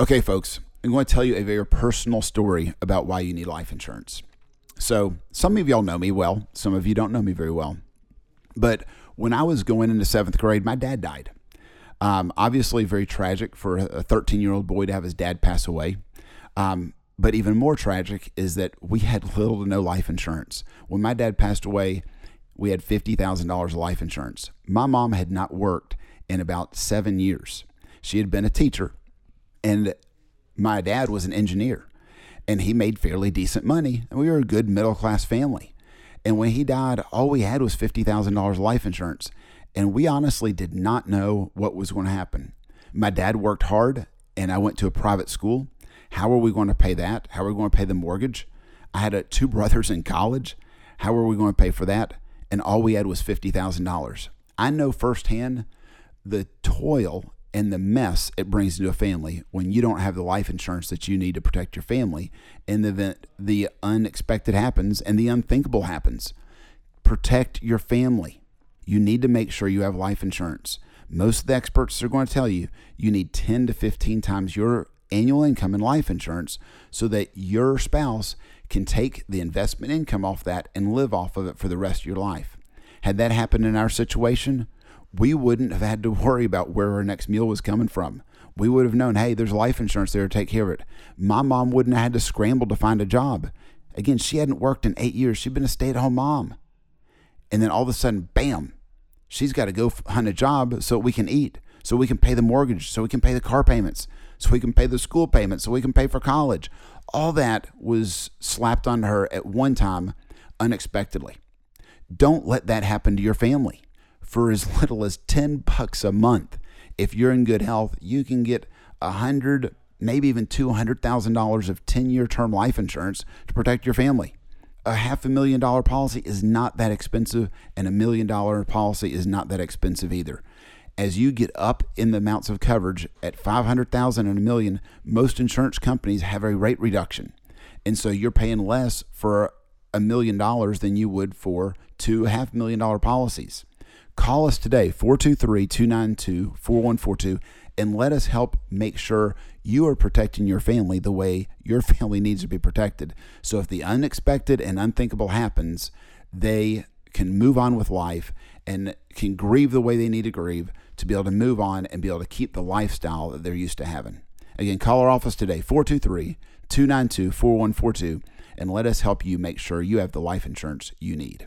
Okay, folks, I'm going to tell you a very personal story about why you need life insurance. So, some of y'all know me well, some of you don't know me very well. But when I was going into seventh grade, my dad died. Um, obviously, very tragic for a 13 year old boy to have his dad pass away. Um, but even more tragic is that we had little to no life insurance. When my dad passed away, we had $50,000 of life insurance. My mom had not worked in about seven years. She had been a teacher, and my dad was an engineer, and he made fairly decent money. And we were a good middle class family. And when he died, all we had was $50,000 life insurance. And we honestly did not know what was going to happen. My dad worked hard, and I went to a private school. How are we going to pay that? How are we going to pay the mortgage? I had uh, two brothers in college. How are we going to pay for that? And all we had was $50,000. I know firsthand the toil and the mess it brings into a family when you don't have the life insurance that you need to protect your family in the event the unexpected happens and the unthinkable happens. Protect your family. You need to make sure you have life insurance. Most of the experts are going to tell you you need 10 to 15 times your annual income in life insurance so that your spouse can take the investment income off that and live off of it for the rest of your life. Had that happened in our situation, we wouldn't have had to worry about where our next meal was coming from. We would have known, hey, there's life insurance there to take care of it. My mom wouldn't have had to scramble to find a job. Again, she hadn't worked in eight years. She'd been a stay at home mom. And then all of a sudden, bam, she's got to go hunt a job so we can eat, so we can pay the mortgage, so we can pay the car payments, so we can pay the school payments, so we can pay for college. All that was slapped on her at one time unexpectedly. Don't let that happen to your family. For as little as 10 bucks a month, if you're in good health, you can get a hundred, maybe even $200,000 of 10 year term life insurance to protect your family. A half a million dollar policy is not that expensive, and a million dollar policy is not that expensive either. As you get up in the amounts of coverage at 500,000 and a million, most insurance companies have a rate reduction. And so you're paying less for a million dollars than you would for two half million dollar policies. Call us today, 423 292 4142, and let us help make sure you are protecting your family the way your family needs to be protected. So if the unexpected and unthinkable happens, they can move on with life and can grieve the way they need to grieve to be able to move on and be able to keep the lifestyle that they're used to having. Again, call our office today, 423 292 4142, and let us help you make sure you have the life insurance you need.